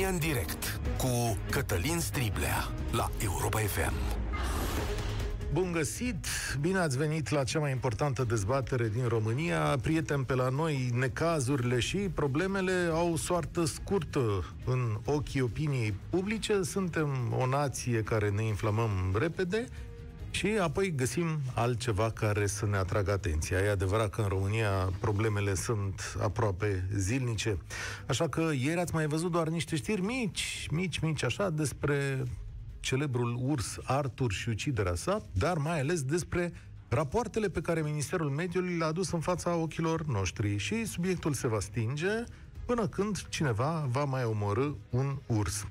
România în direct cu Cătălin Striblea la Europa FM. Bun găsit! Bine ați venit la cea mai importantă dezbatere din România. Prieteni pe la noi, necazurile și problemele au soartă scurtă în ochii opiniei publice. Suntem o nație care ne inflamăm repede și apoi găsim altceva care să ne atragă atenția. E adevărat că în România problemele sunt aproape zilnice. Așa că ieri ați mai văzut doar niște știri mici, mici, mici, așa, despre celebrul urs Artur și uciderea sa, dar mai ales despre rapoartele pe care Ministerul Mediului le-a adus în fața ochilor noștri. Și subiectul se va stinge până când cineva va mai omorâ un urs.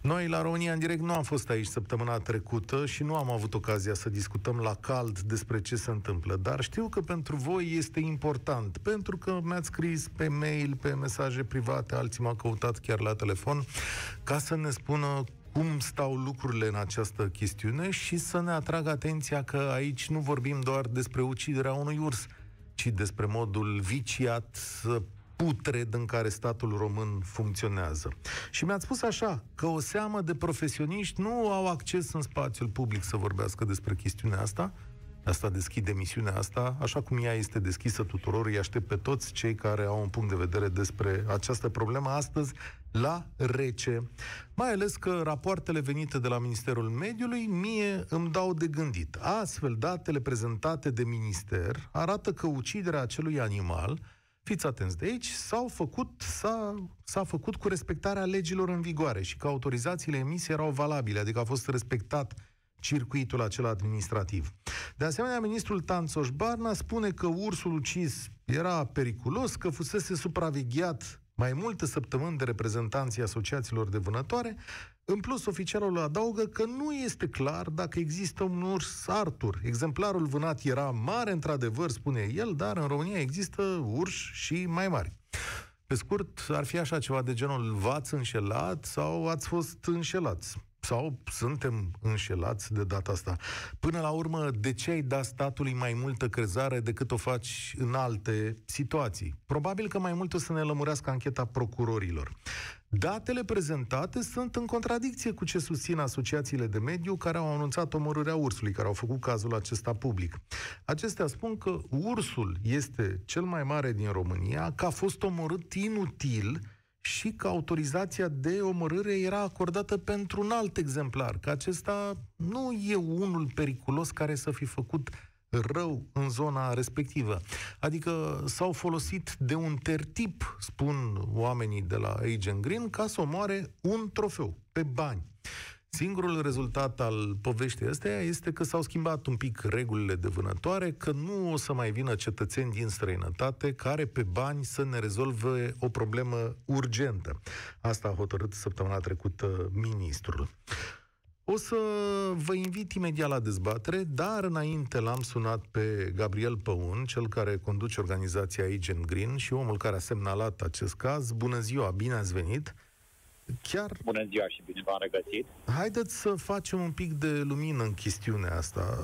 Noi la România în direct nu am fost aici săptămâna trecută și nu am avut ocazia să discutăm la cald despre ce se întâmplă, dar știu că pentru voi este important, pentru că mi-ați scris pe mail, pe mesaje private, alții m-au căutat chiar la telefon, ca să ne spună cum stau lucrurile în această chestiune și să ne atragă atenția că aici nu vorbim doar despre uciderea unui urs, ci despre modul viciat, putred în care statul român funcționează. Și mi-ați spus așa, că o seamă de profesioniști nu au acces în spațiul public să vorbească despre chestiunea asta, asta deschide emisiunea asta, așa cum ea este deschisă tuturor, îi aștept pe toți cei care au un punct de vedere despre această problemă astăzi la rece. Mai ales că rapoartele venite de la Ministerul Mediului mie îmi dau de gândit. Astfel, datele prezentate de minister arată că uciderea acelui animal fiți atenți de aici, s-au făcut, s-a, s-a făcut cu respectarea legilor în vigoare și că autorizațiile emise erau valabile, adică a fost respectat circuitul acela administrativ. De asemenea, ministrul Tanțoș Barna spune că ursul ucis era periculos, că fusese supravegheat mai multe săptămâni de reprezentanții asociațiilor de vânătoare. În plus, oficialul adaugă că nu este clar dacă există un urs Artur. Exemplarul vânat era mare, într-adevăr, spune el, dar în România există urși și mai mari. Pe scurt, ar fi așa ceva de genul v-ați înșelat sau ați fost înșelați sau suntem înșelați de data asta. Până la urmă, de ce ai dat statului mai multă crezare decât o faci în alte situații? Probabil că mai mult o să ne lămurească ancheta procurorilor. Datele prezentate sunt în contradicție cu ce susțin asociațiile de mediu care au anunțat omorârea ursului, care au făcut cazul acesta public. Acestea spun că ursul este cel mai mare din România, că a fost omorât inutil și că autorizația de omorâre era acordată pentru un alt exemplar, că acesta nu e unul periculos care să fi făcut rău în zona respectivă. Adică s-au folosit de un tertip, spun oamenii de la Agent Green, ca să omoare un trofeu pe bani. Singurul rezultat al poveștii astea este că s-au schimbat un pic regulile de vânătoare, că nu o să mai vină cetățeni din străinătate care pe bani să ne rezolve o problemă urgentă. Asta a hotărât săptămâna trecută ministrul. O să vă invit imediat la dezbatere, dar înainte l-am sunat pe Gabriel Păun, cel care conduce organizația Agent Green și omul care a semnalat acest caz. Bună ziua, bine ați venit! Chiar... Bună ziua și bine v-am regăsit. Haideți să facem un pic de lumină în chestiunea asta.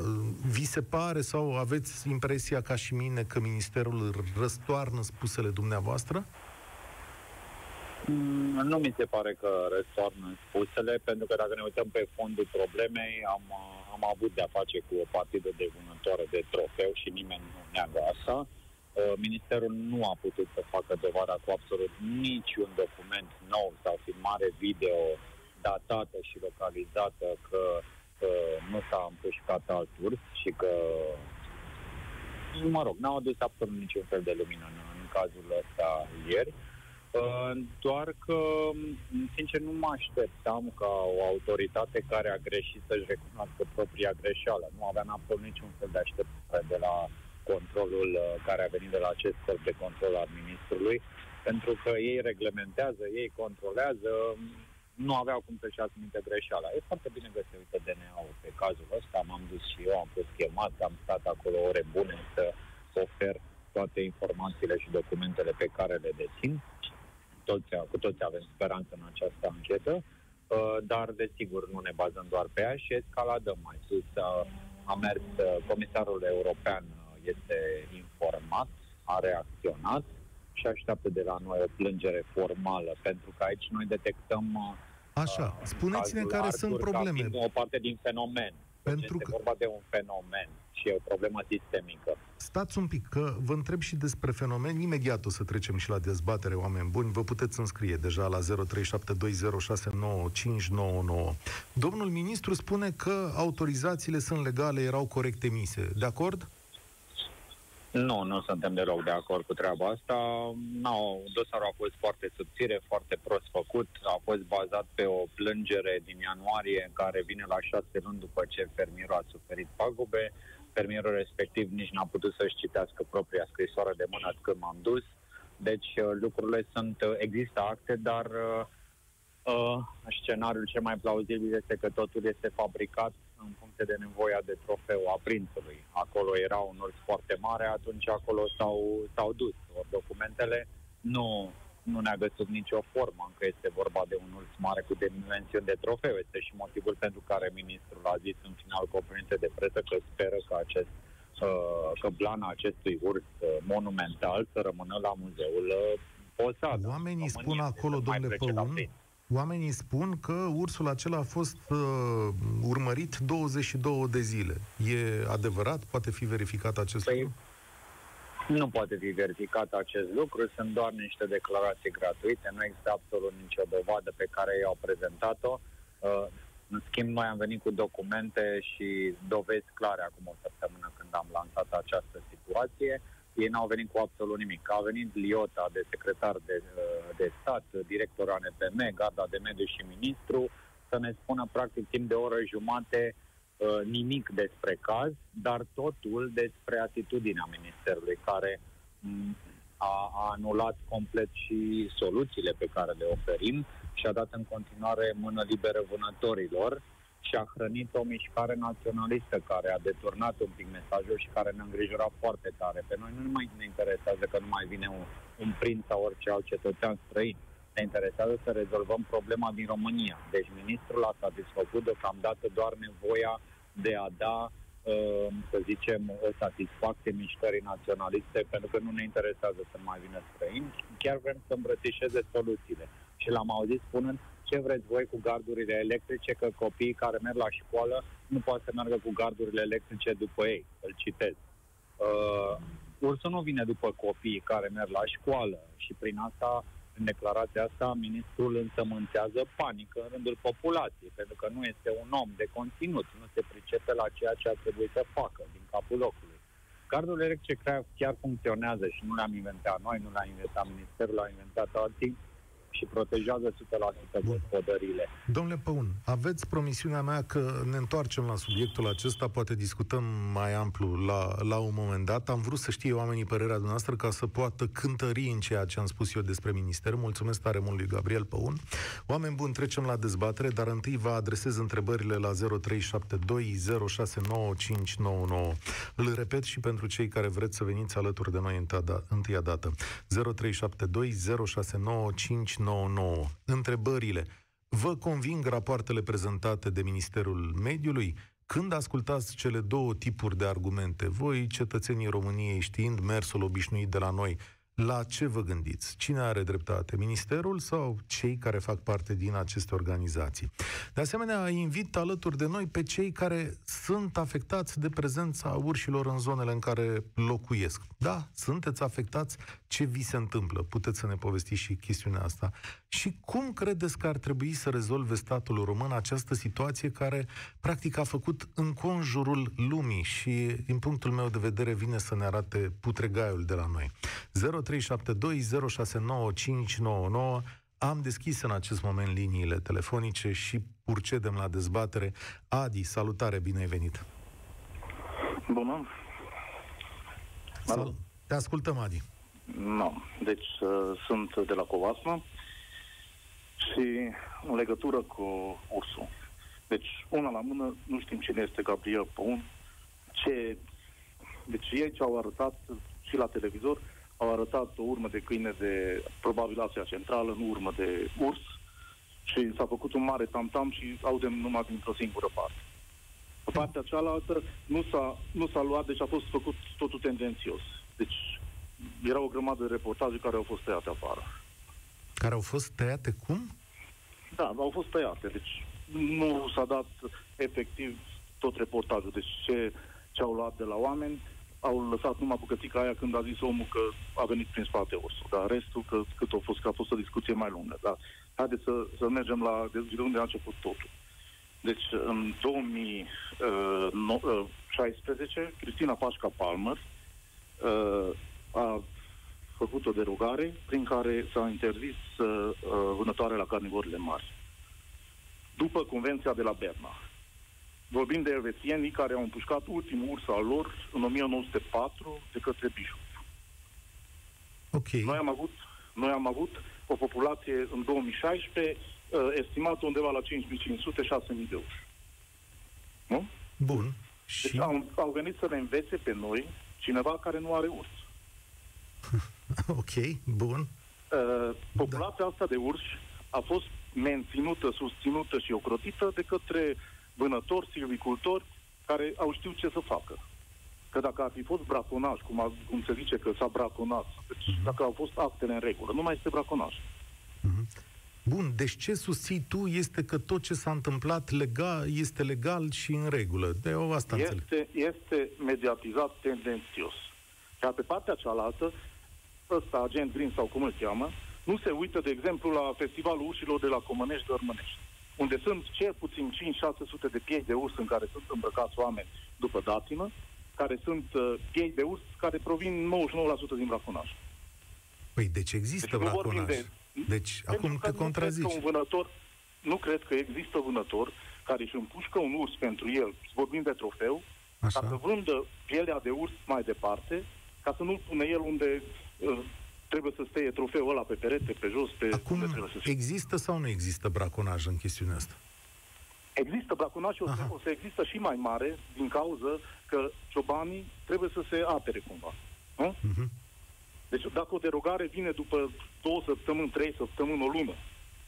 Vi se pare sau aveți impresia ca și mine că Ministerul răstoarnă spusele dumneavoastră? Mm, nu mi se pare că răstoarnă spusele, pentru că dacă ne uităm pe fondul problemei, am, am avut de-a face cu o partidă de vânătoare de trofeu și nimeni nu neagă asta. Uh, ministerul nu a putut să facă dovada cu absolut niciun document nou sau filmare video datată și localizată că uh, nu s-a împușcat alt urs și că, mă rog, n-au adus absolut niciun fel de lumină în, în cazul ăsta ieri. Uh, doar că, sincer, nu mă așteptam ca o autoritate care a greșit să-și recunoască propria greșeală. Nu aveam absolut niciun fel de așteptare de la controlul uh, care a venit de la acest corp de control al ministrului, pentru că ei reglementează, ei controlează, nu aveau cum să-și asumite greșeala. E foarte bine că se uită DNA-ul pe cazul ăsta, m-am dus și eu, am fost chemat, am stat acolo ore bune să ofer toate informațiile și documentele pe care le dețin. Toți, cu toți avem speranță în această anchetă, uh, dar desigur nu ne bazăm doar pe ea și escaladăm mai sus. A mers uh, comisarul european este informat, a reacționat. și așteaptă de la noi o plângere formală, pentru că aici noi detectăm uh, Așa, spuneți-ne care sunt probleme. o parte din fenomen. Pentru este că... vorba de un fenomen și e o problemă sistemică. Stați un pic, că vă întreb și despre fenomen. Imediat o să trecem și la dezbatere, oameni buni. Vă puteți înscrie deja la 0372069599. Domnul ministru spune că autorizațiile sunt legale, erau corect emise. De acord? Nu, nu suntem deloc de acord cu treaba asta. No, dosarul a fost foarte subțire, foarte prost făcut. A fost bazat pe o plângere din ianuarie în care vine la șase luni după ce fermierul a suferit pagube. Fermierul respectiv nici n-a putut să-și citească propria scrisoare de mână când m-am dus. Deci uh, lucrurile sunt, uh, există acte, dar uh, uh, scenariul cel mai plauzibil este că totul este fabricat în funcție de nevoia de trofeu a prințului. Acolo era un urs foarte mare, atunci acolo s-au, s-au dus. Or, documentele nu, nu ne-a găsit nicio formă încă este vorba de un urs mare cu dimensiuni de trofeu. Este și motivul pentru care ministrul a zis în final cu de presă că speră că acest uh, că blana acestui urs uh, monumental să rămână la muzeul uh, Posada. Oamenii spun acolo, domnule Păun, Oamenii spun că ursul acela a fost uh, urmărit 22 de zile. E adevărat? Poate fi verificat acest păi, lucru? Nu poate fi verificat acest lucru, sunt doar niște declarații gratuite, nu există absolut nicio dovadă pe care ei au prezentat-o. Uh, în schimb, noi am venit cu documente și dovezi clare acum o săptămână când am lansat această situație. Uh, ei n-au venit cu absolut nimic. A venit Liota de secretar de, uh, de stat, director ANPM, garda de mediu și ministru, să ne spună practic timp de o oră jumate uh, nimic despre caz, dar totul despre atitudinea ministerului, care mm, a, a anulat complet și soluțiile pe care le oferim și a dat în continuare mână liberă vânătorilor și a hrănit o mișcare naționalistă care a deturnat un pic mesajul și care ne îngrijora foarte tare. Pe noi nu mai ne interesează că nu mai vine un, un prinț sau orice alt cetățean străin. Ne interesează să rezolvăm problema din România. Deci ministrul a satisfăcut deocamdată doar nevoia de a da uh, să zicem, o satisfacție mișcării naționaliste, pentru că nu ne interesează să mai vină străini, chiar vrem să îmbrățișeze soluțiile. Și l-am auzit spunând, ce vreți voi cu gardurile electrice, că copiii care merg la școală nu pot să meargă cu gardurile electrice după ei. Îl citez. Uh, ursul nu vine după copiii care merg la școală și prin asta, în declarația asta, ministrul însămânțează panică în rândul populației, pentru că nu este un om de conținut, nu se pricepe la ceea ce ar trebui să facă din capul locului. Gardurile electrice chiar funcționează și nu le-am inventat noi, nu le-a inventat ministerul, l-a inventat alții și protejează 100% gospodările. Domnule Păun, aveți promisiunea mea că ne întoarcem la subiectul acesta, poate discutăm mai amplu la, la un moment dat. Am vrut să știe oamenii părerea dumneavoastră ca să poată cântări în ceea ce am spus eu despre minister. Mulțumesc tare mult lui Gabriel Păun. Oameni buni, trecem la dezbatere, dar întâi vă adresez întrebările la 0372069599. Îl repet și pentru cei care vreți să veniți alături de noi întâia dată. 0372069599 99. Întrebările. Vă conving rapoartele prezentate de Ministerul Mediului? Când ascultați cele două tipuri de argumente, voi, cetățenii României, știind mersul obișnuit de la noi, la ce vă gândiți? Cine are dreptate? Ministerul sau cei care fac parte din aceste organizații? De asemenea, invit alături de noi pe cei care sunt afectați de prezența urșilor în zonele în care locuiesc. Da, sunteți afectați? Ce vi se întâmplă? Puteți să ne povestiți și chestiunea asta. Și cum credeți că ar trebui să rezolve statul român această situație care, practic, a făcut în conjurul lumii și, din punctul meu de vedere, vine să ne arate putregaiul de la noi. 0372069599 am deschis în acest moment liniile telefonice și procedem la dezbatere. Adi, salutare, bine ai venit! Bună! Sal- te ascultăm, Adi. No. Deci uh, sunt de la Covasna și în legătură cu ursul. Deci, una la mână, nu știm cine este Gabriel Păun, ce... Deci ei ce-au arătat și la televizor, au arătat o urmă de câine de, probabil Asia Centrală, nu urmă de urs, și s-a făcut un mare tam-tam și audem numai dintr-o singură parte. Pe partea cealaltă nu s-a, nu s-a luat, deci a fost făcut totul tendențios. Deci era o grămadă de reportaje care au fost tăiate afară. Care au fost tăiate cum? Da, au fost tăiate, deci nu s-a dat efectiv tot reportajul. Deci ce, ce au luat de la oameni, au lăsat numai bucățica aia când a zis omul că a venit prin spate ursul. Dar restul, că, cât a fost, că a fost o discuție mai lungă. Dar haideți să, să mergem la de unde a început totul. Deci, în 2016, uh, Cristina Pașca Palmer uh, a făcut o derogare prin care s-a interzis uh, vânătoare la carnivorile mari. După Convenția de la Berna. Vorbim de elvețienii care au împușcat ultimul urs al lor în 1904 de către Bishop. Okay. Noi am avut noi am avut o populație în 2016 uh, estimată undeva la 5.500-6.000 de uși. Nu? Bun. Deci și... Deci au, au venit să ne învețe pe noi cineva care nu are urs. ok, bun. Uh, populația da. asta de urși a fost menținută, susținută și ocrotită de către vânători, silvicultori, care au știut ce să facă. Că dacă ar fi fost braconaj, cum, a, cum se zice că s-a braconat, deci uh-huh. dacă au fost actele în regulă, nu mai este braconaj. Uh-huh. Bun, deci ce susții tu este că tot ce s-a întâmplat legal, este legal și în regulă. De o asta este, înțeleg. este mediatizat tendențios. Iar pe partea cealaltă, ăsta, agent Green sau cum îl cheamă, nu se uită, de exemplu, la festivalul ușilor de la Comănești de Ormănești, unde sunt cel puțin 5-600 de piei de urs în care sunt îmbrăcați oameni după datină, care sunt uh, piei de urs care provin 99% din braconaj. Păi, deci există deci, braconaj. De, deci, acum te contrazici. Nu cred, că un vânător, nu cred că există vânător care își împușcă un urs pentru el, vorbim de trofeu, Așa. ca să vândă pielea de urs mai departe, ca să nu-l pune el unde uh, trebuie să stea trofeul ăla pe perete, pe jos, pe... Acum, există sau nu există braconaj în chestiunea asta? Există braconaj și o să, o să există și mai mare din cauză că ciobanii trebuie să se apere cumva. Nu? Uh-huh. Deci dacă o derogare vine după două săptămâni, trei săptămâni, o lună,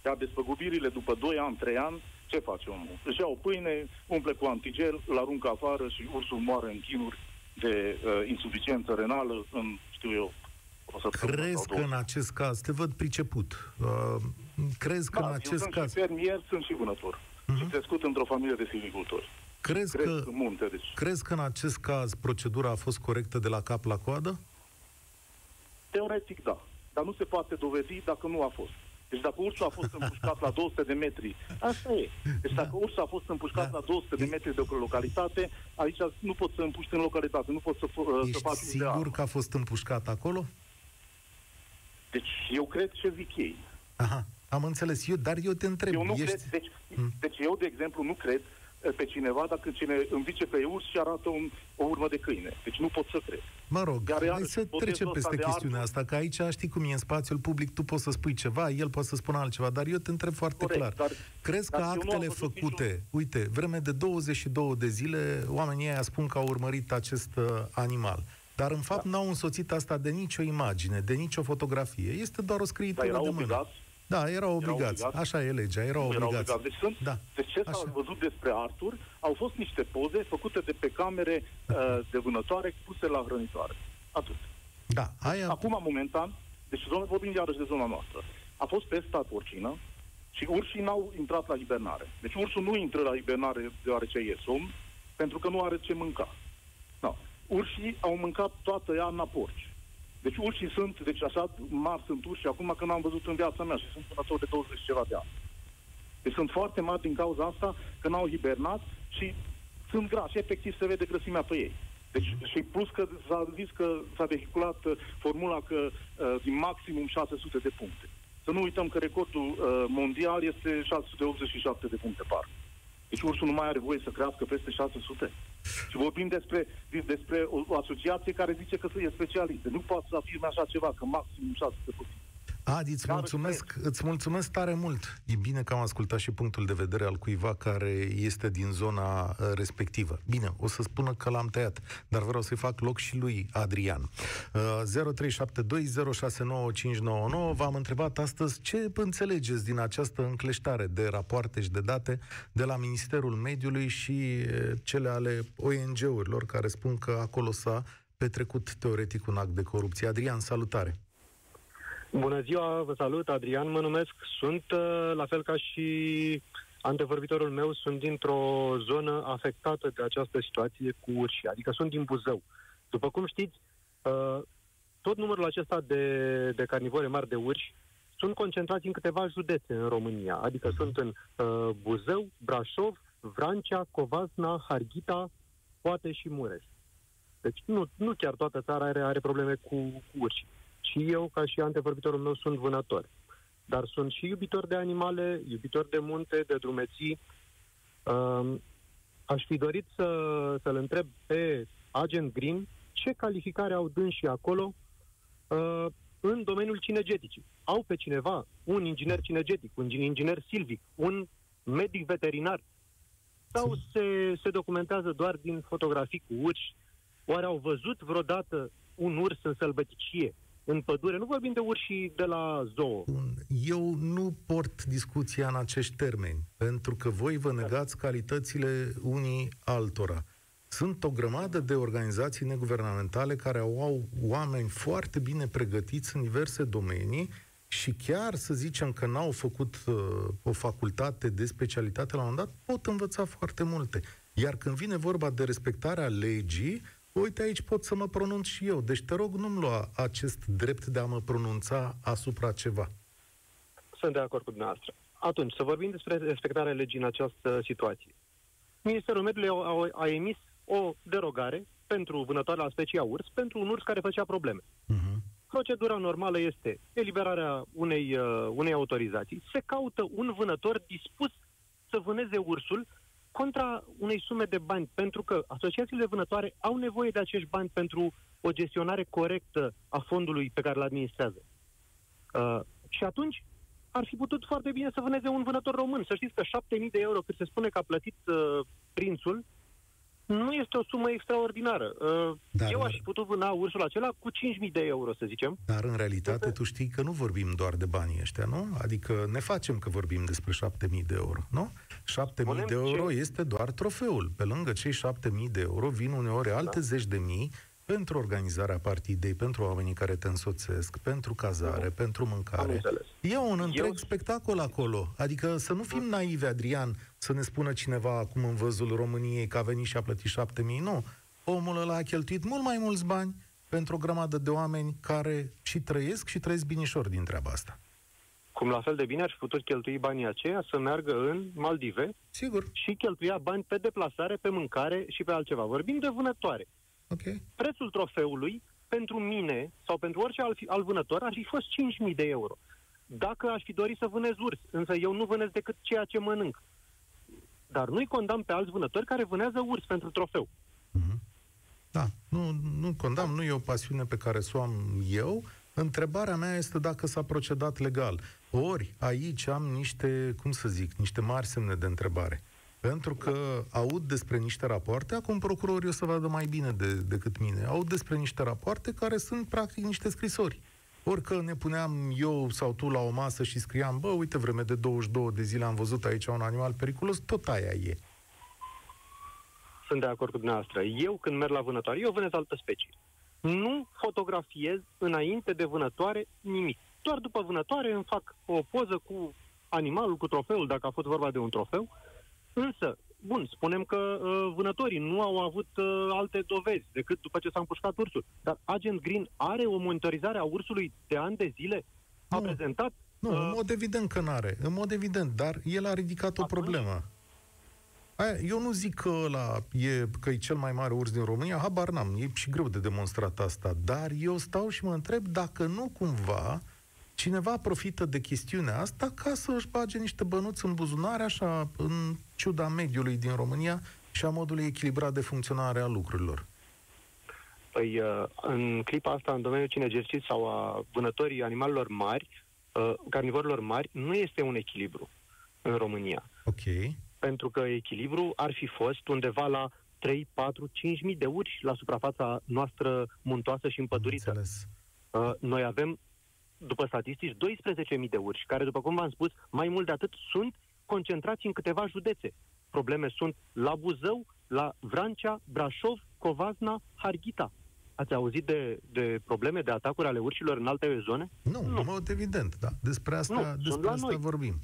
iar despăgubirile după doi ani, trei ani, ce face omul? Își ia o pâine, umple cu antigel, îl aruncă afară și ursul moare în chinuri de uh, insuficiență renală în, știu eu, o să Crezi că în acest caz, te văd priceput, uh, crezi că da, în acest eu sunt caz... și fermier, sunt și vânător. Uh-huh. Și crescut într-o familie de silvicultori. Crezi că, în munte, deci. crezi că în acest caz procedura a fost corectă de la cap la coadă? Teoretic, da. Dar nu se poate dovedi dacă nu a fost. Deci dacă ursul a fost împușcat la 200 de metri, asta e. Deci dacă da. ursul a fost împușcat da. la 200 de metri de o localitate, aici nu poți să împuști în localitate, nu poți să, Ești să faci sigur că a fost împușcat acolo? Deci eu cred ce zic ei. Aha, am înțeles. Eu, dar eu te întreb. Eu nu ești... cred, deci, hmm. deci eu, de exemplu, nu cred eh, pe cineva dacă cine învice pe urs și arată un, o urmă de câine. Deci nu pot să cred. Mă rog, Iar hai să trecem peste chestiunea asta, că aici știi cum e în spațiul public, tu poți să spui ceva, el poate să spună altceva, dar eu te întreb foarte Corect, clar. Dar, Crezi că actele făcute, niciun... uite, vreme de 22 de zile, oamenii ăia spun că au urmărit acest uh, animal. Dar în fapt da. n-au însoțit asta de nicio imagine, de nicio fotografie. Este doar o scriitură de mână. Obligați. Da, erau obligați. Erau obligați. Așa e legea, erau obligați. Erau obligați. Deci, sunt, da. deci ce s-a văzut despre Artur au fost niște poze făcute de pe camere uh, de vânătoare puse la hrănitoare. Atât. Da, aia... Acum, momentan, deci vorbim iarăși de zona noastră, a fost pesta porcină și urșii n-au intrat la hibernare. Deci ursul nu intră la hibernare deoarece e somn, pentru că nu are ce mânca. No urșii au mâncat toată iarna porci. Deci urșii sunt, deci așa mari sunt urși acum când am văzut în viața mea și sunt vânători de 20 ceva de ani. Deci sunt foarte mari din cauza asta că n-au hibernat și sunt grași, efectiv se vede grăsimea pe ei. Deci, și plus că s-a zis că s-a vehiculat uh, formula că uh, din maximum 600 de puncte. Să nu uităm că recordul uh, mondial este 687 de puncte par. Deci ursul nu mai are voie să crească peste 600. Și vorbim despre, despre o, o asociație care zice că e specialistă. Nu poate să afirme așa ceva, că maxim 600 puțin. Adi, îți mulțumesc, îți mulțumesc tare mult. E bine că am ascultat și punctul de vedere al cuiva care este din zona uh, respectivă. Bine, o să spună că l-am tăiat, dar vreau să-i fac loc și lui Adrian. Uh, 0372069599 V-am întrebat astăzi ce înțelegeți din această încleștare de rapoarte și de date de la Ministerul Mediului și uh, cele ale ONG-urilor care spun că acolo s-a petrecut teoretic un act de corupție. Adrian, salutare! Bună ziua, vă salut, Adrian mă numesc. Sunt, uh, la fel ca și antevorbitorul meu, sunt dintr-o zonă afectată de această situație cu urși, adică sunt din Buzău. După cum știți, uh, tot numărul acesta de, de carnivore mari de urși sunt concentrați în câteva județe în România, adică sunt în uh, Buzău, Brașov, Vrancea, Covasna, Harghita, poate și Mureș. Deci nu, nu chiar toată țara are, are probleme cu, cu urși. Și eu, ca și antevorbitorul meu, sunt vânător. Dar sunt și iubitor de animale, iubitor de munte, de drumeții. Uh, aș fi dorit să, să-l întreb pe Agent Green ce calificare au dânsii acolo uh, în domeniul cinegeticii. Au pe cineva, un inginer cinegetic, un inginer silvic, un medic veterinar, sau se, se documentează doar din fotografii cu urși? Oare au văzut vreodată un urs în sălbăticie, în pădure? Nu vorbim de urși de la zoo. Eu nu port discuția în acești termeni, pentru că voi vă negați calitățile unii altora. Sunt o grămadă de organizații neguvernamentale care au oameni foarte bine pregătiți în diverse domenii și chiar să zicem că n-au făcut uh, o facultate de specialitate la un moment dat, pot învăța foarte multe. Iar când vine vorba de respectarea legii, uite aici pot să mă pronunț și eu. Deci te rog, nu-mi lua acest drept de a mă pronunța asupra ceva. Sunt de acord cu dumneavoastră. Atunci, să vorbim despre respectarea legii în această situație. Ministerul Mediului a, a emis o derogare pentru vânătoarea la specia urs, pentru un urs care făcea probleme. Uh-huh. Procedura normală este eliberarea unei, uh, unei autorizații. Se caută un vânător dispus să vâneze ursul contra unei sume de bani, pentru că asociațiile vânătoare au nevoie de acești bani pentru o gestionare corectă a fondului pe care îl administrează. Uh, și atunci ar fi putut foarte bine să vâneze un vânător român. Să știți că 7.000 de euro cât se spune că a plătit uh, prințul nu este o sumă extraordinară. Uh, dar, Eu aș fi putut vâna ursul acela cu 5.000 de euro, să zicem. Dar în realitate tu știi că nu vorbim doar de banii ăștia, nu? Adică ne facem că vorbim despre 7.000 de euro, nu? 7.000 de euro ce... este doar trofeul. Pe lângă cei 7.000 de euro vin uneori alte da. zeci de mii pentru organizarea partidei, pentru oamenii care te însoțesc, pentru cazare, uh-huh. pentru mâncare. E un întreg Eu... spectacol acolo. Adică să nu fim naivi, Adrian, să ne spună cineva acum în văzul României că a venit și a plătit șapte mii. Nu. Omul ăla a cheltuit mult mai mulți bani pentru o grămadă de oameni care și trăiesc și trăiesc binișor din treaba asta. Cum la fel de bine ar fi putut cheltui banii aceia să meargă în Maldive Sigur. și cheltuia bani pe deplasare, pe mâncare și pe altceva. Vorbim de vânătoare. Okay. Prețul trofeului pentru mine sau pentru orice alt, alt vânător ar fi fost 5.000 de euro. Dacă aș fi dorit să vânez urs, însă eu nu vânez decât ceea ce mănânc. Dar nu-i condamn pe alți vânători care vânează urs pentru trofeu. Mm-hmm. Da, nu, nu condamn, nu e o pasiune pe care să o am eu. Întrebarea mea este dacă s-a procedat legal. Ori aici am niște, cum să zic, niște mari semne de întrebare. Pentru că aud despre niște rapoarte, acum procurorii o să vadă mai bine de, decât mine, aud despre niște rapoarte care sunt practic niște scrisori. Orică ne puneam eu sau tu la o masă și scriam, bă, uite, vreme de 22 de zile am văzut aici un animal periculos, tot aia e. Sunt de acord cu dumneavoastră. Eu când merg la vânătoare, eu vânez altă specie. Nu fotografiez înainte de vânătoare nimic. Doar după vânătoare îmi fac o poză cu animalul, cu trofeul, dacă a fost vorba de un trofeu, Însă, bun, spunem că uh, vânătorii nu au avut uh, alte dovezi decât după ce s-a împușcat ursul. Dar Agent Green are o monitorizare a ursului de ani de zile? A nu, prezentat? Nu, uh, în mod evident că nu are. În mod evident, dar el a ridicat o atunci? problemă. Aia, eu nu zic că ăla e, că e cel mai mare urs din România, habar n-am, e și greu de demonstrat asta, dar eu stau și mă întreb dacă nu cumva cineva profită de chestiunea asta ca să își bage niște bănuți în buzunare, așa, în ciuda mediului din România și a modului echilibrat de funcționare a lucrurilor. Păi, uh, în clipa asta, în domeniul cinegercit sau a vânătorii animalelor mari, uh, carnivorilor mari, nu este un echilibru în România. Ok. Pentru că echilibru ar fi fost undeva la 3, 4, 5 mii de urși la suprafața noastră muntoasă și împădurită. Uh, noi avem după statistici, 12.000 de urși, care, după cum v-am spus, mai mult de atât sunt concentrați în câteva județe. Probleme sunt la Buzău, la Vrancea, Brașov, Covazna, Harghita. Ați auzit de, de probleme, de atacuri ale urșilor în alte zone? Nu, nu. în mod evident, da. Despre asta, Nu, despre sunt la asta noi. vorbim.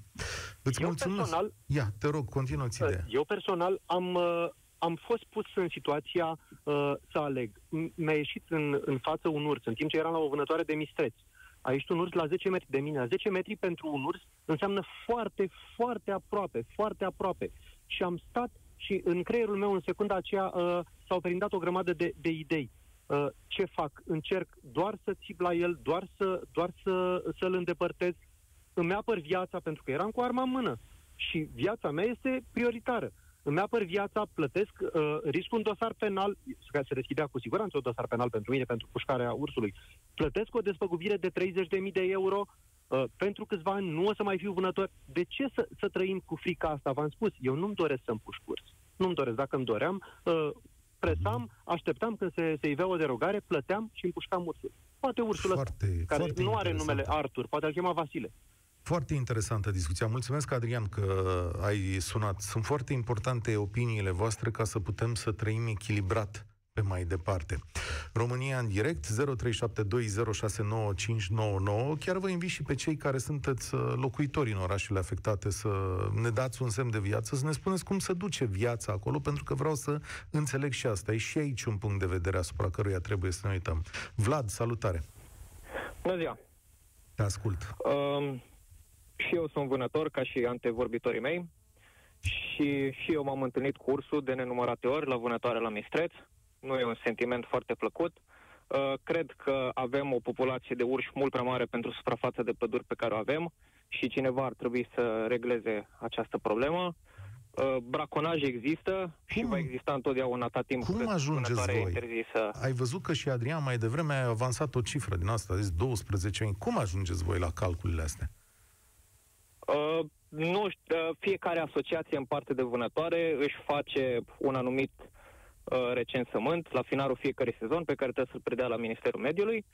Îți Eu mulțumesc. personal- Ia, te rog, continuă-ți ideea. Eu personal am, uh, am fost pus în situația uh, să aleg. M- Mi-a ieșit în, în față un urs, în timp ce eram la o vânătoare de mistreți. A ieșit un urs la 10 metri de mine. La 10 metri pentru un urs înseamnă foarte, foarte aproape, foarte aproape. Și am stat și în creierul meu în secunda aceea uh, s-au perindat o grămadă de, de idei. Uh, ce fac? Încerc doar să țip la el, doar, să, doar să, să-l îndepărtez. Îmi apăr viața pentru că eram cu arma în mână. Și viața mea este prioritară. Îmi apăr viața, plătesc, uh, risc un dosar penal, care se deschidea cu siguranță un dosar penal pentru mine, pentru pușcarea ursului. Plătesc o despăgubire de 30.000 de euro, uh, pentru câțiva ani nu o să mai fiu vânător. De ce să, să trăim cu frica asta? V-am spus, eu nu-mi doresc să-mi pușc urs. Nu-mi doresc. Dacă îmi doream, uh, presam, așteptam când se, se ivea o derogare, plăteam și împușcam ursul. Poate ursul ăsta, Foarte, care foarte nu are interesant. numele Artur, poate îl chema Vasile. Foarte interesantă discuția. Mulțumesc, Adrian, că ai sunat. Sunt foarte importante opiniile voastre ca să putem să trăim echilibrat pe mai departe. România în direct, 0372069599. Chiar vă invit și pe cei care sunteți uh, locuitori în orașele afectate să ne dați un semn de viață, să ne spuneți cum se duce viața acolo, pentru că vreau să înțeleg și asta. E și aici un punct de vedere asupra căruia trebuie să ne uităm. Vlad, salutare! Bună ziua! Te ascult. Um, și eu sunt vânător, ca și antevorbitorii mei, și, și eu m-am întâlnit cu ursul de nenumărate ori la vânătoare la Mistreț. Nu e un sentiment foarte plăcut. Uh, cred că avem o populație de urși mult prea mare pentru suprafața de păduri pe care o avem și cineva ar trebui să regleze această problemă. Uh, braconaj există și Cum? va exista întotdeauna atât timp Cum cât ajungeți vânătoarea e voi? interzisă. Ai văzut că și Adrian mai devreme a avansat o cifră din asta, a zis 12 ani. Cum ajungeți voi la calculele astea? Uh, nu știu, uh, fiecare asociație în parte de vânătoare își face un anumit uh, recensământ la finalul fiecărui sezon pe care trebuie să-l predea la Ministerul Mediului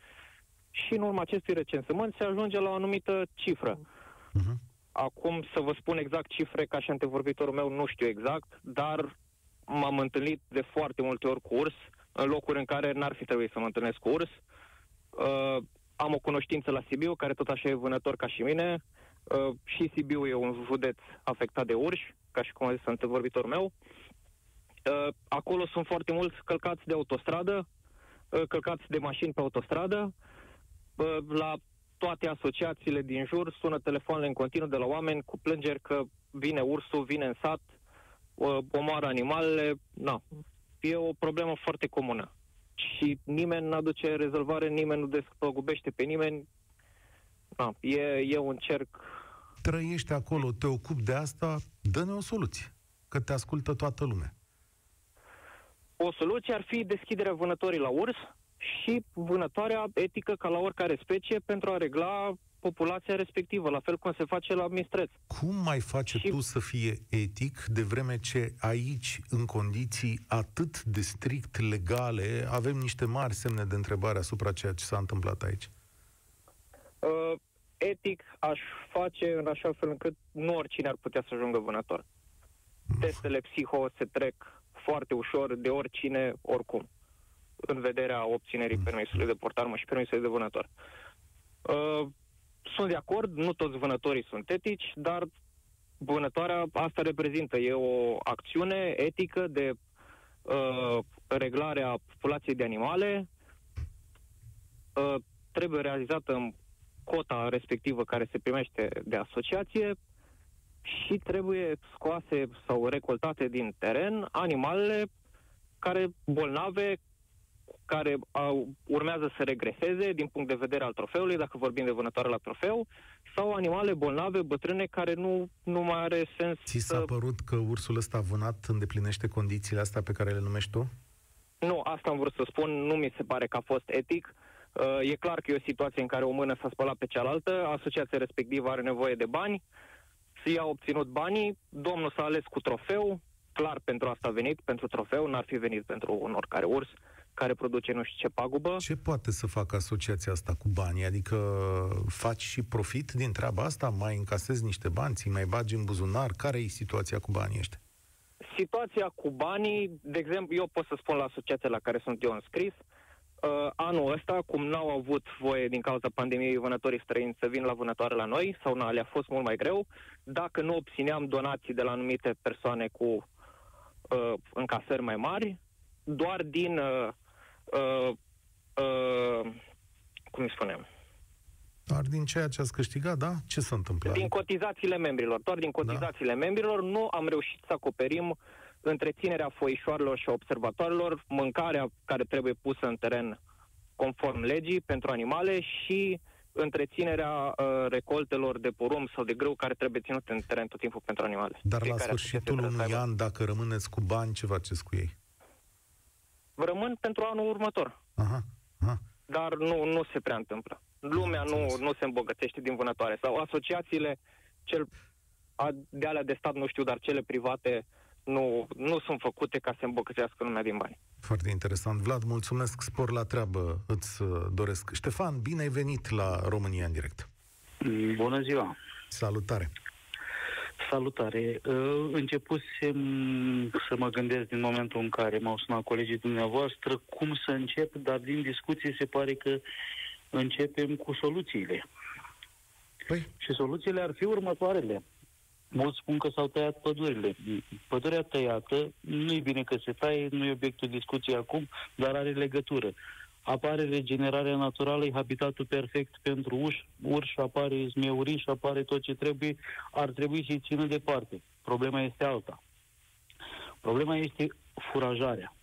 și în urma acestui recensământ se ajunge la o anumită cifră. Uh-huh. Acum să vă spun exact cifre, ca și antevorbitorul meu, nu știu exact, dar m-am întâlnit de foarte multe ori cu urs, în locuri în care n-ar fi trebuit să mă întâlnesc cu urs. Uh, am o cunoștință la Sibiu, care tot așa e vânător ca și mine. Uh, și Sibiu e un județ afectat de urși, ca și cum a zis antevorbitorul meu. Uh, acolo sunt foarte mulți călcați de autostradă, uh, călcați de mașini pe autostradă. Uh, la toate asociațiile din jur sună telefoanele în continuu de la oameni cu plângeri că vine ursul, vine în sat, uh, omoară animalele. Na, e o problemă foarte comună. Și nimeni nu aduce rezolvare, nimeni nu despăgubește pe nimeni. Na, e, e un cerc Trăiești acolo, te ocupi de asta, dă-ne o soluție, că te ascultă toată lumea. O soluție ar fi deschiderea vânătorii la urs și vânătoarea etică ca la oricare specie pentru a regla populația respectivă, la fel cum se face la mistreț. Cum mai face Și- tu să fie etic, de vreme ce aici, în condiții atât de strict legale, avem niște mari semne de întrebare asupra ceea ce s-a întâmplat aici? Uh, etic aș face în așa fel încât nu oricine ar putea să ajungă vânător. Testele psiho se trec foarte ușor de oricine, oricum, în vederea obținerii permisului de portarmă și permisului de vânător. Uh, sunt de acord, nu toți vânătorii sunt etici, dar vânătoarea asta reprezintă, e o acțiune etică de uh, reglare a populației de animale, uh, trebuie realizată în cota respectivă care se primește de asociație și trebuie scoase sau recoltate din teren animalele care bolnave, care au, urmează să regreseze din punct de vedere al trofeului, dacă vorbim de vânătoare la trofeu, sau animale bolnave, bătrâne, care nu, nu mai are sens Ți s-a să... părut că ursul ăsta vânat îndeplinește condițiile astea pe care le numești tu? Nu, asta am vrut să spun, nu mi se pare că a fost etic. Uh, e clar că e o situație în care o mână s-a spălat pe cealaltă, asociația respectivă are nevoie de bani, și a obținut banii, domnul s-a ales cu trofeu, clar pentru asta a venit, pentru trofeu, n-ar fi venit pentru un oricare urs care produce nu știu ce pagubă. Ce poate să facă asociația asta cu banii? Adică faci și profit din treaba asta? Mai încasezi niște bani? Ți mai bagi în buzunar? Care e situația cu banii ăștia? Situația cu banii, de exemplu, eu pot să spun la asociația la care sunt eu înscris, Uh, anul ăsta, cum n-au avut voie din cauza pandemiei vânătorii străini să vină la vânătoare la noi, sau na, le-a fost mult mai greu, dacă nu obțineam donații de la anumite persoane cu uh, încasări mai mari, doar din, uh, uh, uh, cum îi spunem, Doar din ceea ce ați câștigat, da? Ce s-a întâmplat? din cotizațiile membrilor, doar din cotizațiile membrilor, nu am reușit să acoperim întreținerea foișoarelor și a observatoarelor, mâncarea care trebuie pusă în teren conform legii pentru animale și întreținerea uh, recoltelor de porumb sau de grâu care trebuie ținut în teren tot timpul pentru animale. Dar la Fiecare sfârșitul asociație trebuie unui să aibă. an, dacă rămâneți cu bani, ce faceți cu ei? Rămân pentru anul următor, Aha, aha. dar nu, nu se prea întâmplă. Lumea nu, Înțeles. nu se îmbogățește din vânătoare sau asociațiile cel, a- de alea de stat nu știu, dar cele private nu, nu sunt făcute ca să îmbogățească lumea din bani. Foarte interesant. Vlad, mulțumesc, spor la treabă, îți uh, doresc. Ștefan, bine ai venit la România în direct. Bună ziua! Salutare. Salutare! Uh, Începusem să mă gândesc din momentul în care m-au sunat colegii dumneavoastră cum să încep, dar din discuție se pare că începem cu soluțiile. Păi, Și soluțiile ar fi următoarele. Mulți spun că s-au tăiat pădurile. Pădurea tăiată, nu e bine că se taie, nu e obiectul discuției acum, dar are legătură. Apare regenerarea naturală, e habitatul perfect pentru uși, urși, apare zmeuriș, apare tot ce trebuie, ar trebui să-i țină departe. Problema este alta. Problema este furajarea.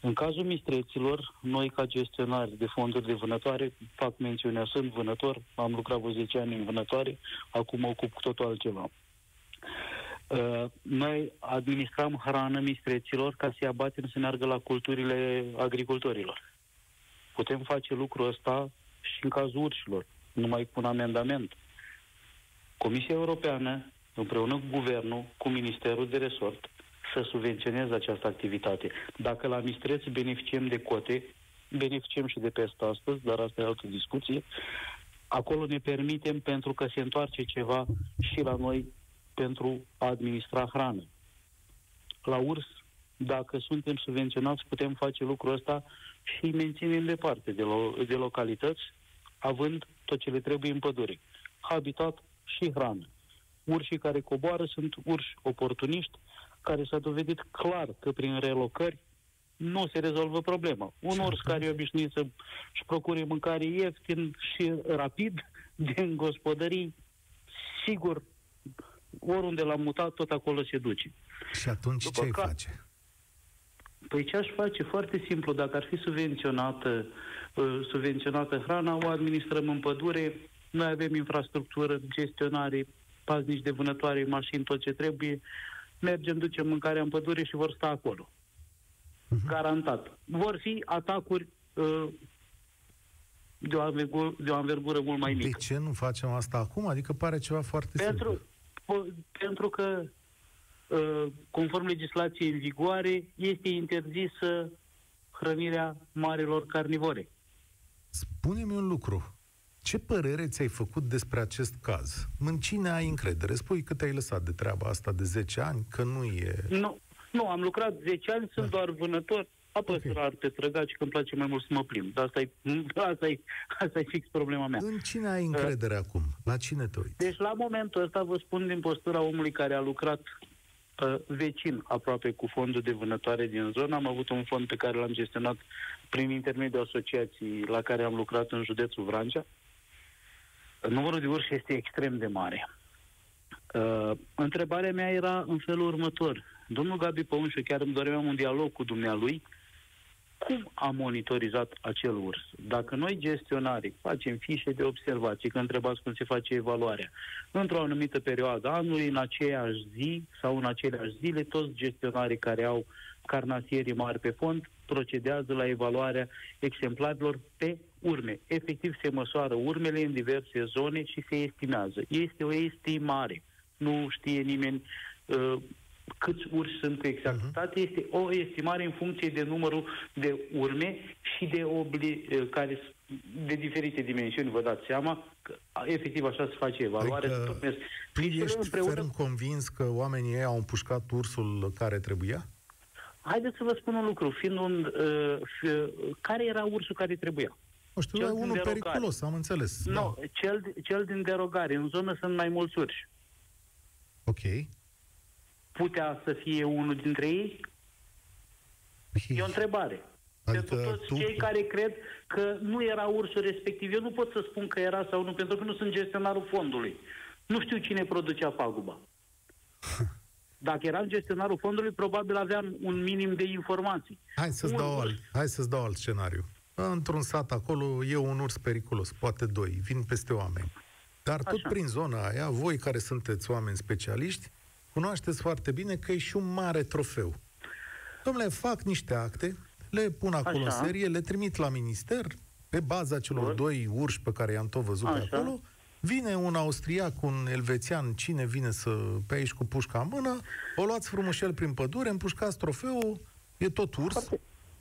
În cazul mistreților, noi ca gestionari de fonduri de vânătoare, fac mențiunea, sunt vânător, am lucrat vreo 10 ani în vânătoare, acum mă ocup cu totul altceva. Uh, Noi administram hrană mistreților ca să-i abatem să meargă la culturile agricultorilor. Putem face lucrul ăsta și în cazul urșilor, numai cu un amendament. Comisia Europeană, împreună cu Guvernul, cu Ministerul de Resort, să subvenționeze această activitate. Dacă la mistreți beneficiem de cote, beneficiem și de peste astăzi, dar asta e altă discuție, acolo ne permitem pentru că se întoarce ceva și la noi pentru a administra hrană. La urs, dacă suntem subvenționați, putem face lucrul ăsta și îi menținem departe de, lo- de localități, având tot ce le trebuie în pădure. Habitat și hrană. Urșii care coboară sunt urși oportuniști, care s-a dovedit clar că prin relocări nu se rezolvă problema. Un urs care e obișnuit să-și procure mâncare ieftin și rapid din gospodării, sigur, oriunde l-am mutat, tot acolo se duce. și atunci După ce ai ca- face? Păi ce aș face? Foarte simplu. Dacă ar fi subvenționată, uh, subvenționată hrana, o administrăm în pădure, noi avem infrastructură, gestionare, paznici de vânătoare, mașini, tot ce trebuie, mergem, ducem mâncarea în pădure și vor sta acolo. Mhm. Garantat. Vor fi atacuri uh, de o, anvergură, de o anvergură mult mai De mică. ce nu facem asta acum? Adică pare ceva foarte Pentru, simplu. Po- pentru că, uh, conform legislației în vigoare, este interzisă hrănirea marilor carnivore. Spune-mi un lucru. Ce părere ți-ai făcut despre acest caz? În cine ai încredere? Spui că te-ai lăsat de treaba asta de 10 ani, că nu e... Nu, nu, am lucrat 10 ani, sunt Da. doar vânător, apăs Ok. rar pe trăgaci când îmi place mai mult să mă plimb. Dar asta e, asta e, asta e fix problema mea. În cine ai încredere acum? La cine te uiți? Deci la momentul ăsta vă spun din postura omului care a lucrat uh, vecin aproape cu fondul de vânătoare din zonă. Am avut un fond pe care l-am gestionat prin intermediul asociației la care am lucrat în județul Vrancea. Numărul de urși este extrem de mare. Uh, întrebarea mea era în felul următor. Domnul Gabi Păunșu, chiar îmi doream un dialog cu dumnealui, cum a monitorizat acel urs? Dacă noi, gestionarii, facem fișe de observații, că întrebați cum se face evaluarea, într-o anumită perioadă anului, în aceeași zi sau în aceleași zile, toți gestionarii care au carnasierii mari pe fond procedează la evaluarea exemplarilor pe urme. Efectiv se măsoară urmele în diverse zone și se estimează. Este o estimare. Nu știe nimeni uh, câți urși sunt cu exactitate. Este o estimare în funcție de numărul de urme și de obli, uh, care s- de diferite dimensiuni, vă dați seama, că a, efectiv așa se face evaluarea. Adică se tocmesc Tu fișele ești împreună ferm convins că oamenii ei au împușcat ursul care trebuia? haideți să vă spun un lucru, fiind un, uh, fi, care era ursul care trebuia? Nu știu, Cel e din unul derogare. periculos, am înțeles. Nu, Da. cel, cel din derogare, în zonă sunt mai mulți urși. Ok. Putea să fie unul dintre ei? E o întrebare. Adică pentru toți tu- cei care cred că nu era ursul respectiv. Eu nu pot să spun că era sau nu, pentru că nu sunt gestionarul fondului. Nu știu cine producea paguba. Dacă eram gestionarul fondului, probabil aveam un minim de informații. Hai să-ți Un dau urs- alt, hai să-ți dau alt scenariu. Într-un sat acolo e un urs periculos, poate doi, vin peste oameni. Dar tot Așa. prin zona aia, voi care sunteți oameni specialiști, cunoașteți foarte bine că e și un mare trofeu. Domnule, fac niște acte, le pun acolo Așa. în serie, le trimit la minister, pe baza celor Bun. doi urși pe care i-am tot văzut pe Așa. acolo, vine un austriac, un elvețian, cine vine să pe aici cu pușca în mână, o luați frumușel prin pădure, împușcați trofeul, e tot urs,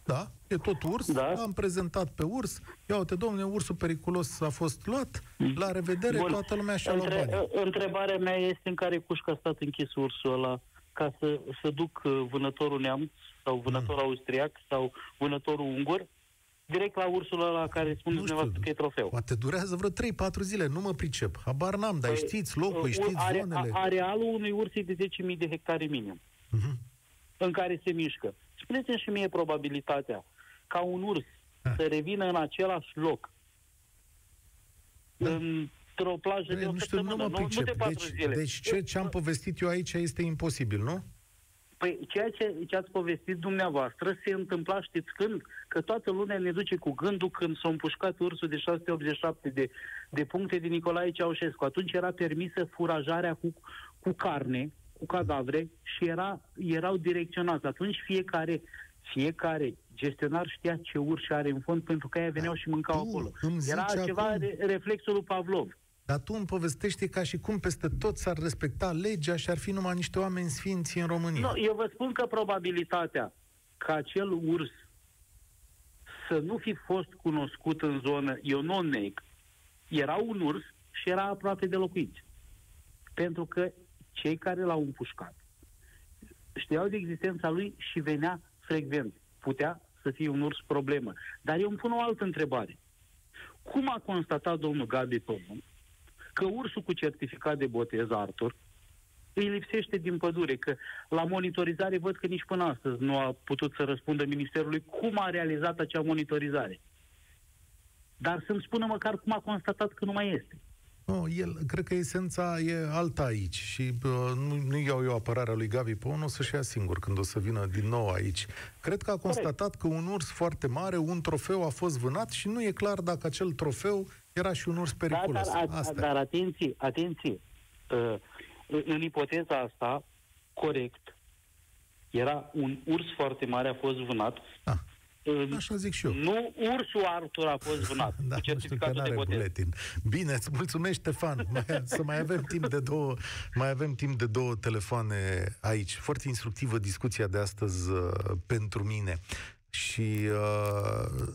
da, e tot urs, Da. am prezentat pe urs, ia uite, domnule, ursul periculos a fost luat, la revedere, Bun. toată lumea și-a luat Între, banii. întrebarea mea este în care cușcă a stat închis ursul ăla ca să, să duc uh, vânătorul neamț sau vânătorul Mm. austriac sau vânătorul ungur direct la ursul ăla care spune Nu știu, dumneavoastră că e trofeu. Poate durează vreo 3-4 zile, nu mă pricep. Habar n-am, dar Păi, știți locul, uh, știți are, zonele. a- Arealul unui urs e de 10.000 de hectare minim Mhm. în care se mișcă. Spuneți-mi și mie probabilitatea ca un urs Ah. să revină în același loc Da. într-o plajă de Băi, o nu știu, nu săptămână, mă nu, nu de pricep. patru Deci, zile. deci ce, ce am povestit eu aici este imposibil, nu? Păi ceea ce, ce ați povestit dumneavoastră se întâmpla, știți când? Că toată lumea ne duce cu gândul când s-a împușcat ursul de 687 de, de puncte din Nicolae Ceaușescu. Atunci era permisă furajarea cu, cu carne, cu cadavre și era, erau direcționați. Atunci fiecare, fiecare gestionar știa ce urși are în fond pentru că aia veneau și mâncau Tu acolo. îmi zici Era ceva acum- re, reflexul lui Pavlov. Dar tu îmi povestești ca și cum peste tot s-ar respecta legea și ar fi numai niște oameni sfinți în România. Nu, eu vă spun că probabilitatea ca acel urs să nu fi fost cunoscut în zonă, eu nu o neg, era un urs și era aproape de locuiți. Pentru că cei care l-au împușcat știau de existența lui și venea frecvent. Putea să fie un urs problemă. Dar eu îmi pun o altă întrebare. Cum a constatat domnul Gabi Pământ că ursul cu certificat de botez Arthur îi lipsește din pădure, că la monitorizare văd că nici până astăzi nu a putut să răspundă Ministerului cum a realizat acea monitorizare. Dar să-mi spună măcar cum a constatat că nu mai este. Nu, el, cred că esența e alta aici și uh, nu, nu iau eu apărarea lui Gabi Păun, o să-și ia singur când o să vină din nou aici. Cred că a constatat că un urs foarte mare, un trofeu a fost vânat și nu e clar dacă acel trofeu era și un urs periculos. Dar, dar, Asta. dar atenție, atenție. Uh, în ipoteza asta, corect, era un urs foarte mare, a fost vânat. Da. Uh, Așa zic și eu. Nu ursul Arthur a fost vânat Da, cu nu știu că certificatul de n-are botez. buletin. Bine, îți mulțumesc, Ștefan. Mai, să mai avem timp de două, mai avem timp de două telefoane aici. Foarte instructivă discuția de astăzi uh, pentru mine. Și uh,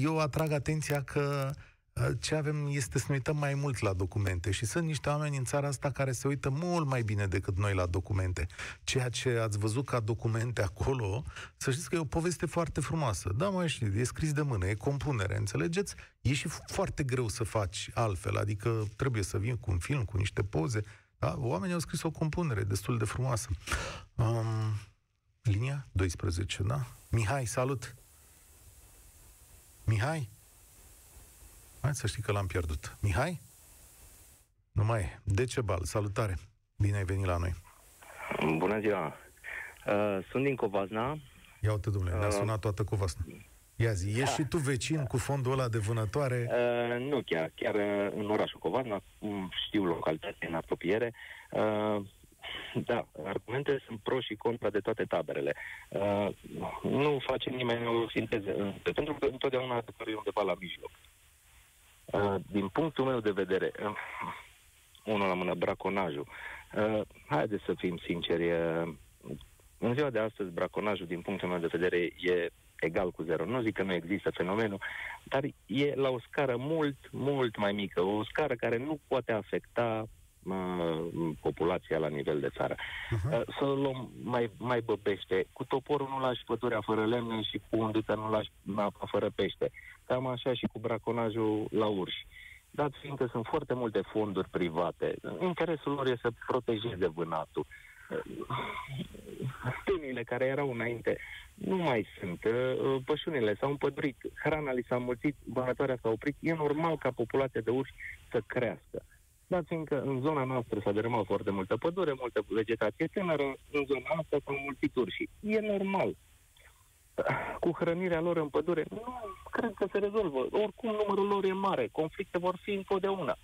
eu atrag atenția că uh, ce avem este să ne uităm mai mult la documente și sunt niște oameni în țara asta care se uită mult mai bine decât noi la documente. Ceea ce ați văzut ca documente acolo, să știți că e o poveste foarte frumoasă. Da, mai știți, e scris de mână, e compunere, înțelegeți? E și foarte greu să faci altfel, adică trebuie să vin cu un film, cu niște poze. Da? Oamenii au scris o compunere destul de frumoasă. Um, linia 12, da? Mihai, salut! Mihai? Hai să știi că l-am pierdut. Mihai? Nu mai e. Decebal, salutare! Bine ai venit la noi. Bună ziua! Uh, sunt din Covazna. Ia uite, domnule, ne-a Uh. sunat toată covasna. Ia zi, ești și tu vecin cu fondul ăla de vânătoare? Uh, nu chiar, chiar uh, în orașul Covazna, mm, știu localitatea în apropiere. Uh, da, argumente sunt pro și contra de toate taberele. Uh, nu face nimeni o sinteză, uh, pentru că întotdeauna adevărul e undeva la mijloc. Uh, din punctul meu de vedere, uh, unul la mână, braconajul. Uh, haideți să fim sinceri, uh, în ziua de astăzi, braconajul, din punctul meu de vedere, e egal cu zero. Nu zic că nu există fenomenul, dar e la o scară mult, mult mai mică, o scară care nu poate afecta uh, populația la nivel de țară. Uh-huh. Uh, să luăm mai, mai băpește. Cu toporul nu lași pădurea fără lemne și cu undița nu lași apa fără pește. Cam așa și cu braconajul la urși. Dat fiindcă sunt foarte multe fonduri private, interesul lor este să protejeze vânatul. Stânile care erau înainte nu mai sunt. Uh, pășunile s-au împădurit, hrana li s-a mulțit, vânătoarea s-a oprit. E normal ca populația de urși să crească. Dar fiindcă în zona noastră s-a dărâmat foarte multă pădure, multă vegetație tânără, în zona asta s-au mulțit urși. E normal. Cu hrănirea lor în pădure, nu cred că se rezolvă. Oricum numărul lor e mare, conflicte vor fi întotdeauna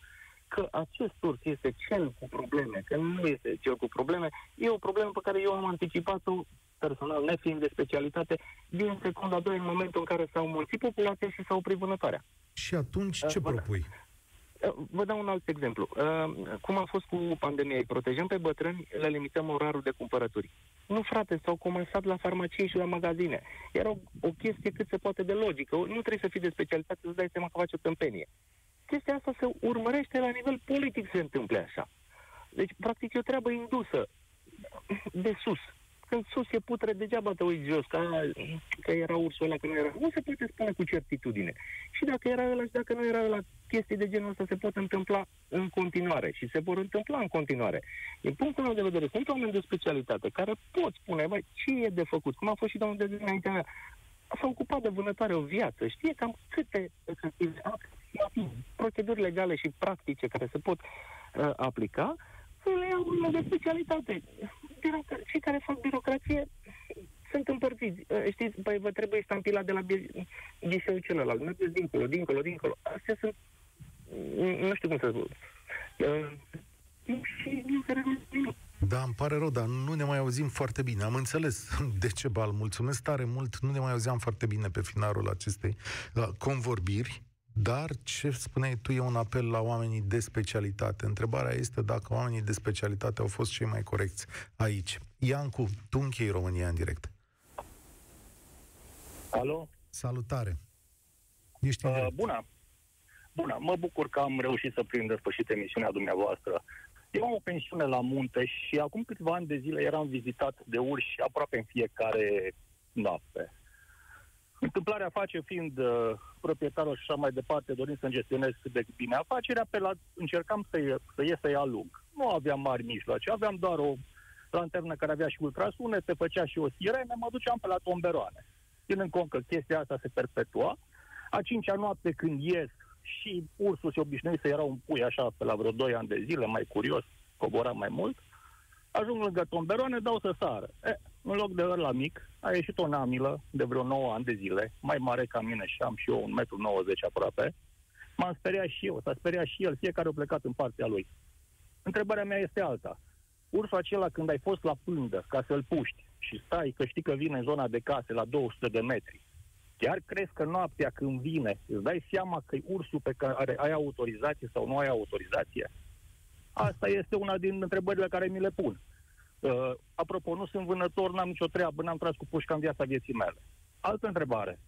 că acest urs este cel cu probleme, că nu este cel cu probleme, e o problemă pe care eu am anticipat-o personal, nefiind de specialitate, din secunda 2, în momentul în care s-au mulțit populația și s-au oprit vânătoarea. Și atunci ce uh, propui? Uh, vă dau un alt exemplu. Uh, cum a fost cu pandemia? Îi protejăm pe bătrâni, le limităm orarul de cumpărături. Nu, frate, s-au començat la farmacie și la magazine. Era o, o chestie cât se poate de logică. Nu trebuie să fii de specialitate să-ți dai seama că faci o tâmpenie chestia asta se urmărește la nivel politic se întâmple așa. Deci, practic, e o treabă indusă de sus. Când sus e putre, degeaba te uiți jos, ca, că era ursul ăla, că nu era. Nu se poate spune cu certitudine. Și dacă era ăla și dacă nu era ăla, chestii de genul ăsta se pot întâmpla în continuare și se vor întâmpla în continuare. Din punctul meu de vedere, sunt oameni de specialitate care pot spune, băi, ce e de făcut? Cum a fost și domnul de dinaintea mea. S-a ocupat de vânătoare o viață, știe cam câte proceduri legale și practice care se pot uh, aplica, să le iau în de specialitate. Biroc- cei care fac birocrație sunt împărțiți. Uh, știți, păi vă trebuie stampila de la ghișeul celălalt. Mergeți dincolo, dincolo, dincolo. Astea sunt, nu știu cum să spun. Uh, și nu se da, îmi pare rău, dar nu ne mai auzim foarte bine. Am înțeles Decebal. Mulțumesc tare mult. Nu ne mai auzeam foarte bine pe finalul acestei uh, convorbiri. Dar, ce spuneai tu, e un apel la oamenii de specialitate. Întrebarea este dacă oamenii de specialitate au fost cei mai corecți aici. Iancu, tu închei România în direct. Alo? Salutare! Ești uh, bună! Bună! Mă bucur că am reușit să prind în sfârșit emisiunea dumneavoastră. Eu am o pensiune la munte și acum câțiva ani de zile eram vizitat de urși aproape în fiecare noapte. Întâmplarea face fiind uh, proprietarul și așa mai departe, dorind să gestionez cât de bine afacerea, pe la, încercam să, să ies să-i alung. Nu aveam mari mijloace, aveam doar o lanternă care avea și ultrasunete, făcea și o sirene, mă duceam pe la tomberoane. Ținând cont că chestia asta se perpetua, a cincea noapte când ies și ursul se obișnuit să era un pui așa pe la vreo 2 ani de zile, mai curios, cobora mai mult, ajung lângă tomberoane, dau să sară. E, în loc de ăla mic, a ieșit o namilă de vreo 9 ani de zile, mai mare ca mine și am și eu 1,90 m aproape. M-am speriat și eu, s-a speriat și el, fiecare a plecat în partea lui. Întrebarea mea este alta. Ursul acela când ai fost la pândă ca să-l puști și stai că știi că vine în zona de case la 200 de metri, chiar crezi că noaptea când vine îți dai seama că e ursul pe care ai autorizație sau nu ai autorizație? Asta este una din întrebările care mi le pun. Uh, apropo, nu sunt vânător, n-am nicio treabă, n-am tras cu pușca în viața vieții mele. Altă întrebare.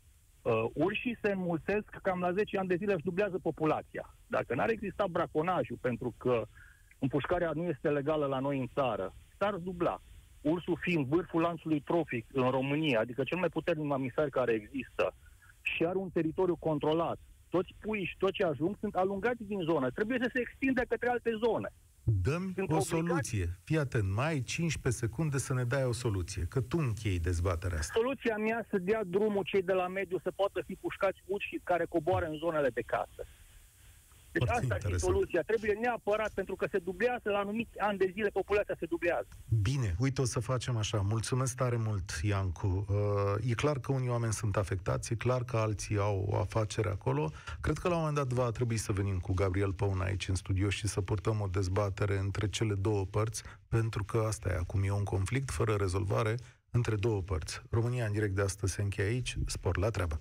Uh, urșii se înmulțesc cam la 10 ani de zile și dublează populația. Dacă n-ar exista braconajul pentru că împușcarea nu este legală la noi în țară, s-ar dubla. Ursul fiind vârful lanțului trofic în România, adică cel mai puternic mamisar care există, și are un teritoriu controlat, toți puii și tot ce ajung sunt alungați din zonă. Trebuie să se extindă către alte zone. Dăm Sunt o obligați... soluție. Fii atent, mai ai 15 secunde să ne dai o soluție, că tu închei dezbaterea asta. Soluția mea să dea drumul cei de la mediu să poată fi pușcați uși care coboară în zonele de casă. Deci Foarte asta interesant. e soluția. Trebuie neapărat, pentru că se dublează la anumiți ani de zile, populația se dublează. Bine, uite, o să facem așa. Mulțumesc tare mult, Iancu. Uh, e clar că unii oameni sunt afectați, e clar că alții au o afacere acolo. Cred că la un moment dat va trebui să venim cu Gabriel Păun aici în studio și să purtăm o dezbatere între cele două părți, pentru că asta e acum, e un conflict fără rezolvare între două părți. România în direct de astăzi se încheie aici. Spor la treabă!